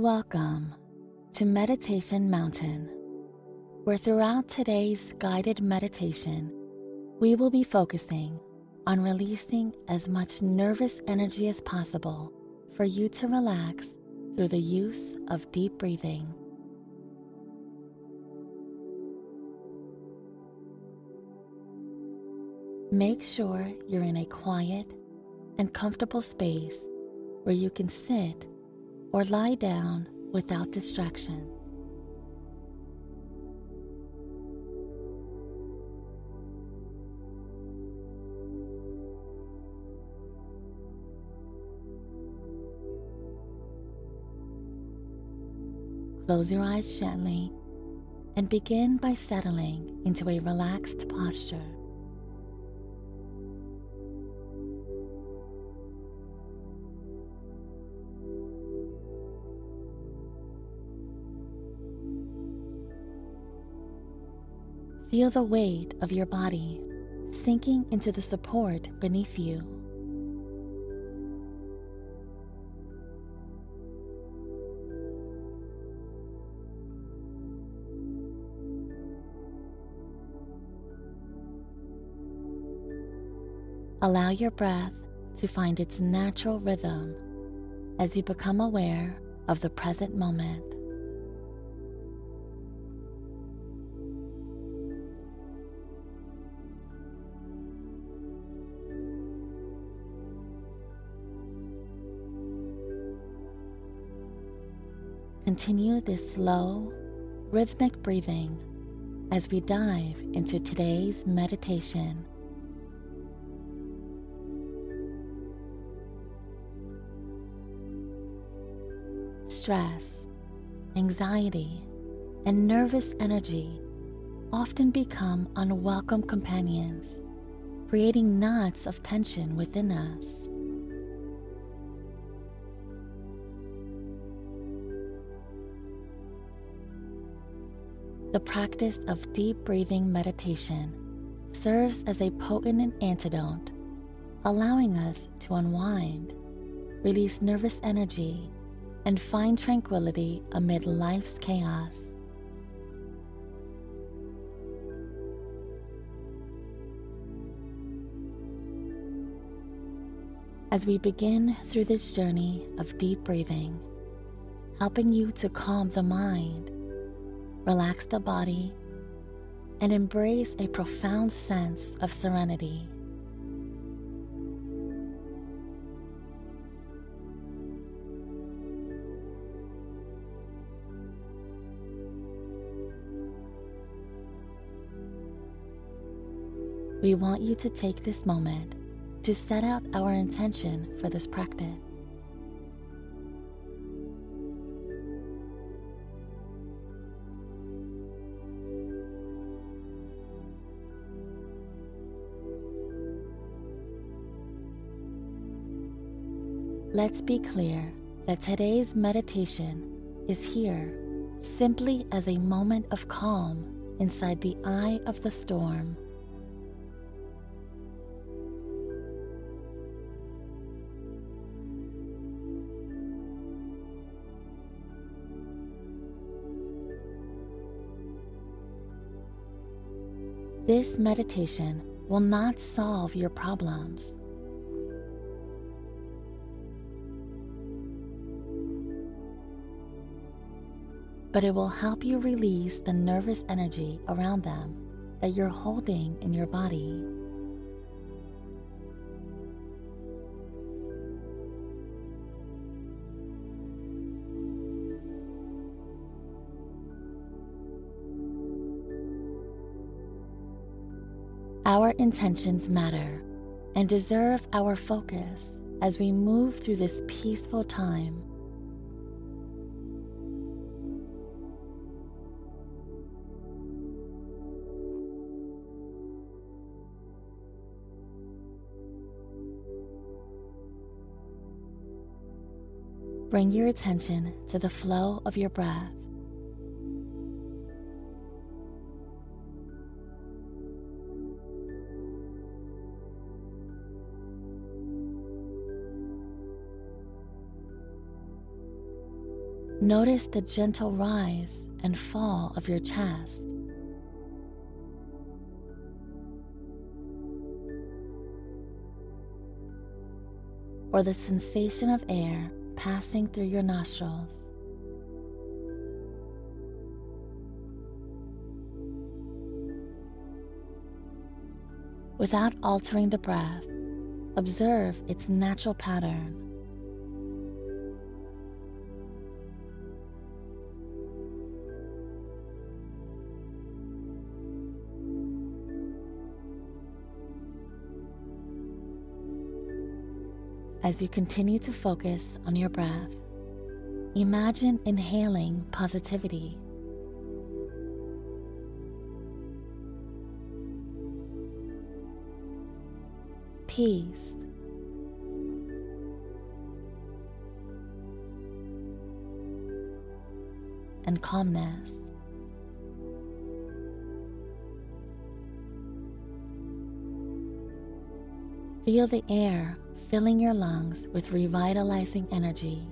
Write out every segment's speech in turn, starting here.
Welcome to Meditation Mountain, where throughout today's guided meditation, we will be focusing on releasing as much nervous energy as possible for you to relax through the use of deep breathing. Make sure you're in a quiet and comfortable space where you can sit or lie down without distraction. Close your eyes gently and begin by settling into a relaxed posture. Feel the weight of your body sinking into the support beneath you. Allow your breath to find its natural rhythm as you become aware of the present moment. Continue this slow, rhythmic breathing as we dive into today's meditation. Stress, anxiety, and nervous energy often become unwelcome companions, creating knots of tension within us. The practice of deep breathing meditation serves as a potent antidote, allowing us to unwind, release nervous energy, and find tranquility amid life's chaos. As we begin through this journey of deep breathing, helping you to calm the mind relax the body, and embrace a profound sense of serenity. We want you to take this moment to set out our intention for this practice. Let's be clear that today's meditation is here simply as a moment of calm inside the eye of the storm. This meditation will not solve your problems but it will help you release the nervous energy around them that you're holding in your body. Our intentions matter and deserve our focus as we move through this peaceful time. Bring your attention to the flow of your breath. Notice the gentle rise and fall of your chest. Or the sensation of air passing through your nostrils. Without altering the breath, observe its natural pattern. As you continue to focus on your breath, imagine inhaling positivity. Peace. And calmness. Feel the air filling your lungs with revitalizing energy.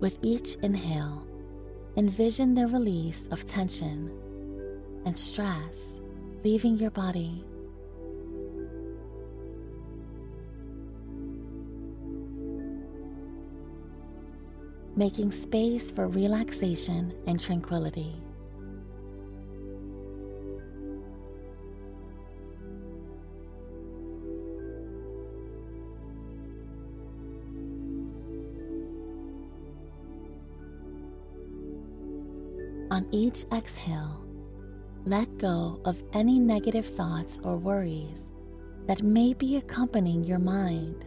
With each inhale, envision the release of tension and stress leaving your body. Making space for relaxation and tranquility. On each exhale, let go of any negative thoughts or worries that may be accompanying your mind.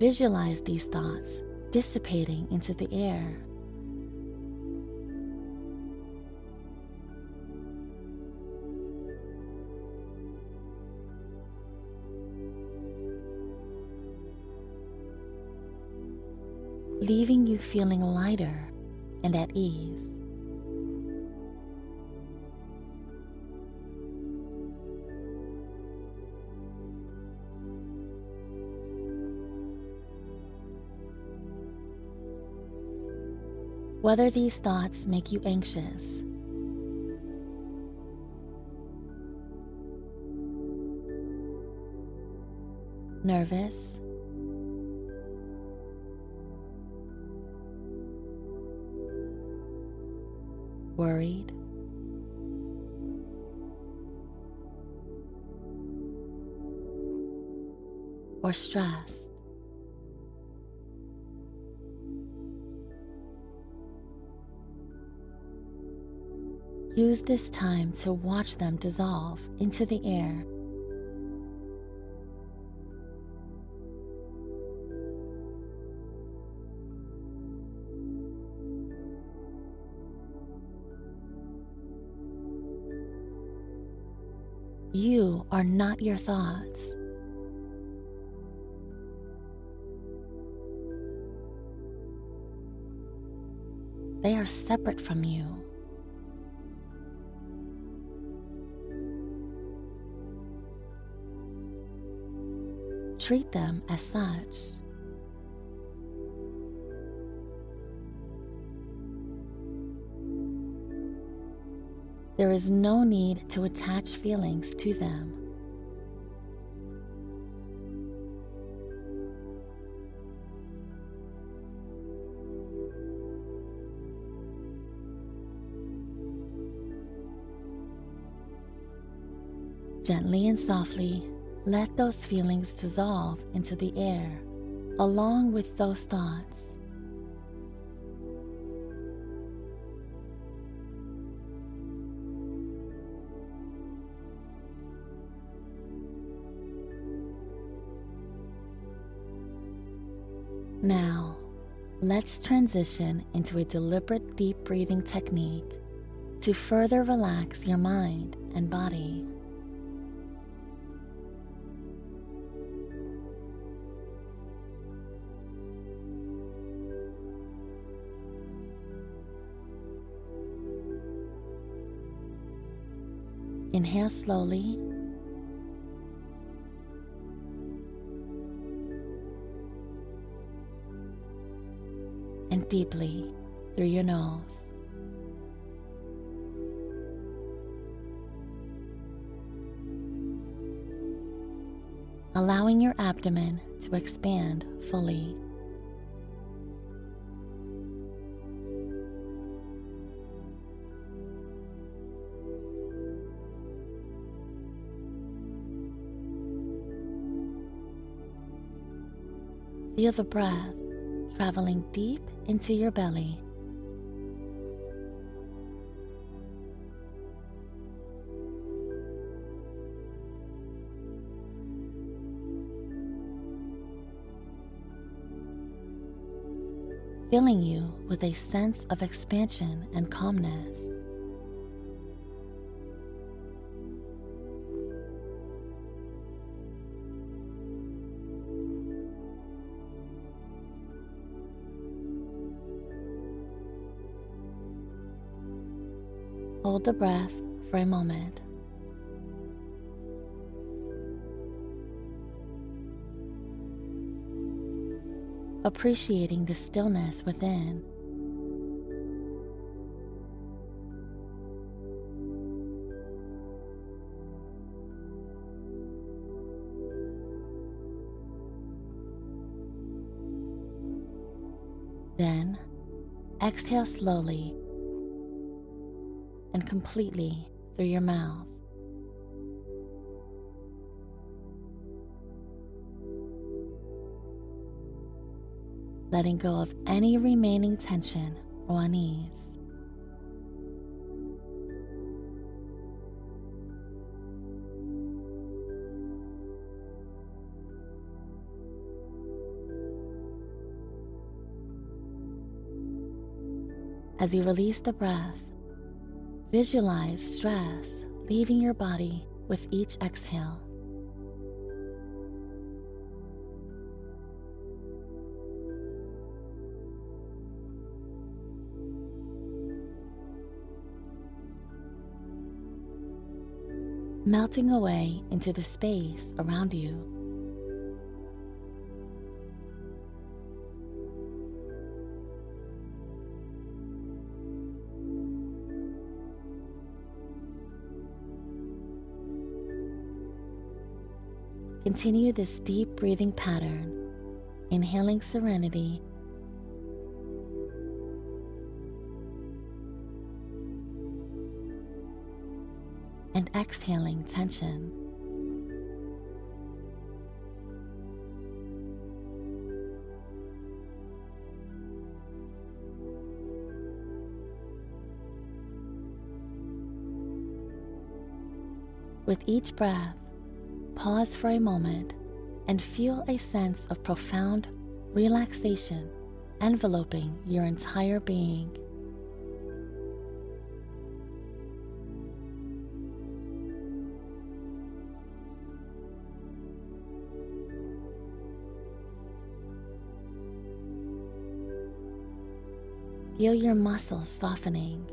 Visualize these thoughts dissipating into the air. leaving you feeling lighter and at ease. Whether these thoughts make you anxious, nervous, worried, or stressed. Use this time to watch them dissolve into the air. You are not your thoughts. They are separate from you. Treat them as such. There is no need to attach feelings to them. Gently and softly let those feelings dissolve into the air along with those thoughts. Now, let's transition into a deliberate deep breathing technique to further relax your mind and body. Inhale slowly. And deeply through your nose. Allowing your abdomen to expand fully. Feel the breath traveling deep into your belly. Filling you with a sense of expansion and calmness. Hold the breath for a moment. Appreciating the stillness within. Then exhale slowly and completely through your mouth. Letting go of any remaining tension or unease. As you release the breath, Visualize stress leaving your body with each exhale. Melting away into the space around you. Continue this deep breathing pattern, inhaling serenity and exhaling tension. With each breath, pause for a moment and feel a sense of profound relaxation enveloping your entire being. Feel your muscles softening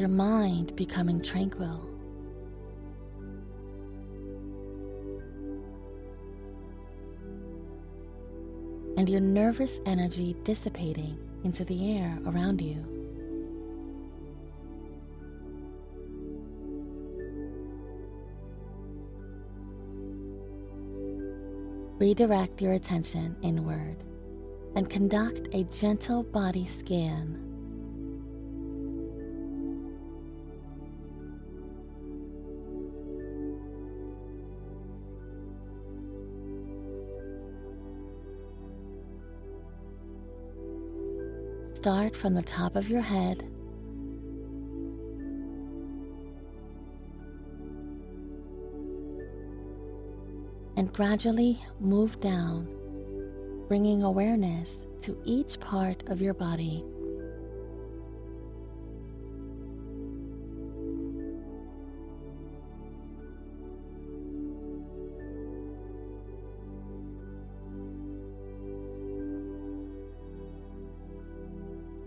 your mind becoming tranquil. And your nervous energy dissipating into the air around you. Redirect your attention inward and conduct a gentle body scan. Start from the top of your head and gradually move down bringing awareness to each part of your body.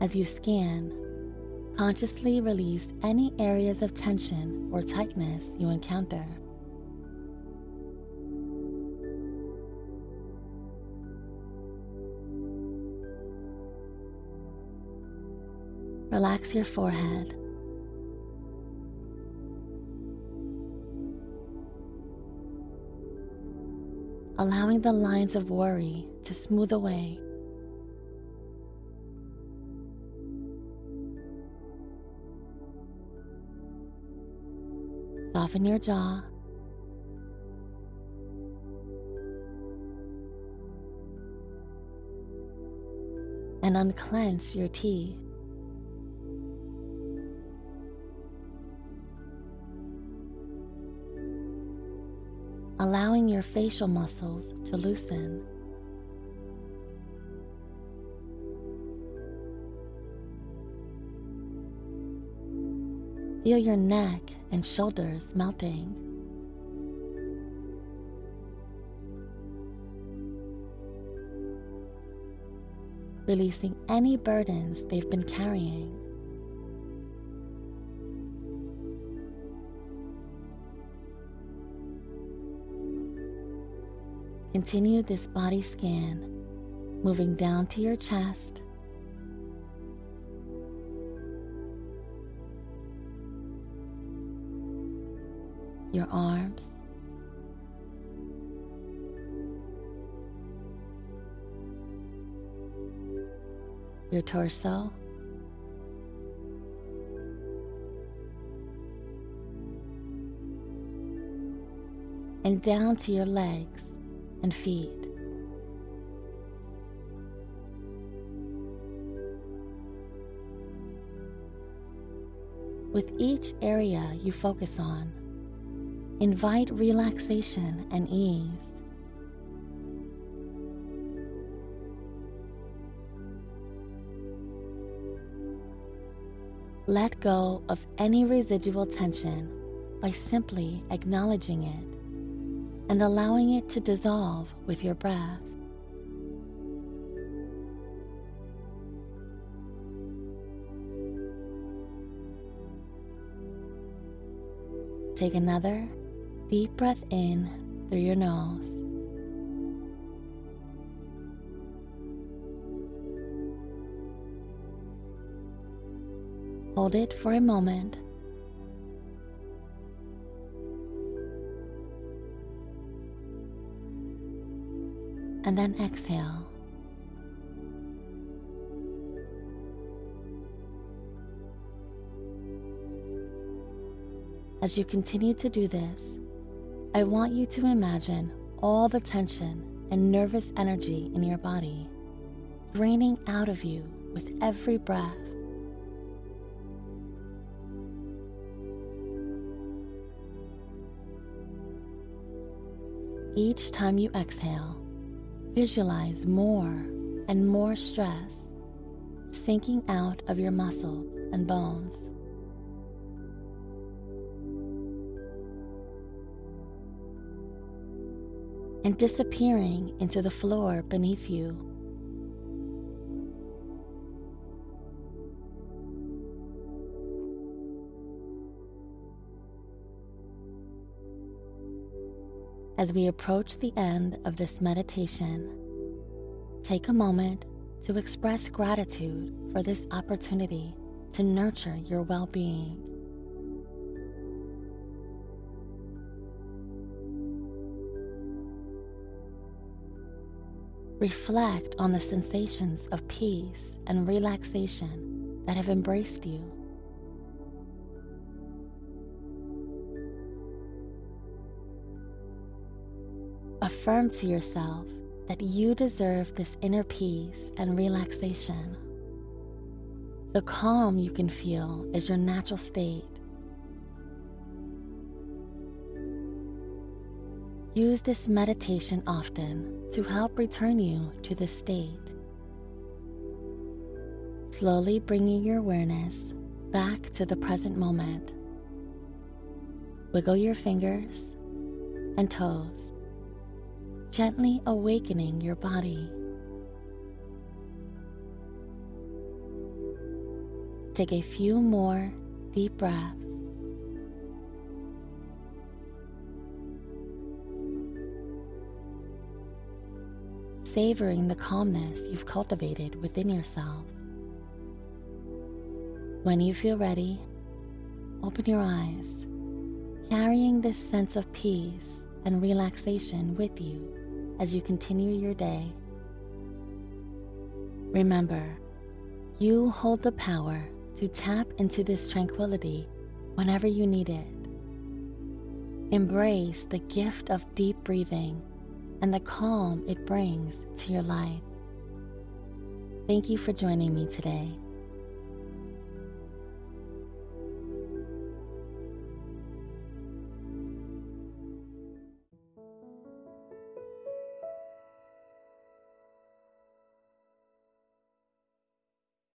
As you scan, consciously release any areas of tension or tightness you encounter. Relax your forehead. Allowing the lines of worry to smooth away. Soften your jaw. And unclench your teeth. allowing your facial muscles to loosen. Feel your neck and shoulders melting. Releasing any burdens they've been carrying. Continue this body scan, moving down to your chest. Your arms. Your torso. And down to your legs and feet. With each area you focus on, invite relaxation and ease. Let go of any residual tension by simply acknowledging it and allowing it to dissolve with your breath. Take another deep breath in through your nose. Hold it for a moment and then exhale. As you continue to do this, I want you to imagine all the tension and nervous energy in your body draining out of you with every breath. Each time you exhale, Visualize more and more stress sinking out of your muscles and bones. And disappearing into the floor beneath you. As we approach the end of this meditation, take a moment to express gratitude for this opportunity to nurture your well being. Reflect on the sensations of peace and relaxation that have embraced you. Affirm to yourself that you deserve this inner peace and relaxation. The calm you can feel is your natural state. Use this meditation often to help return you to the state. Slowly bringing your awareness back to the present moment. Wiggle your fingers and toes, gently awakening your body. Take a few more deep breaths. Savoring the calmness you've cultivated within yourself. When you feel ready, open your eyes, carrying this sense of peace and relaxation with you as you continue your day. Remember, you hold the power to tap into this tranquility whenever you need it. Embrace the gift of deep breathing and the calm it brings to your life. Thank you for joining me today.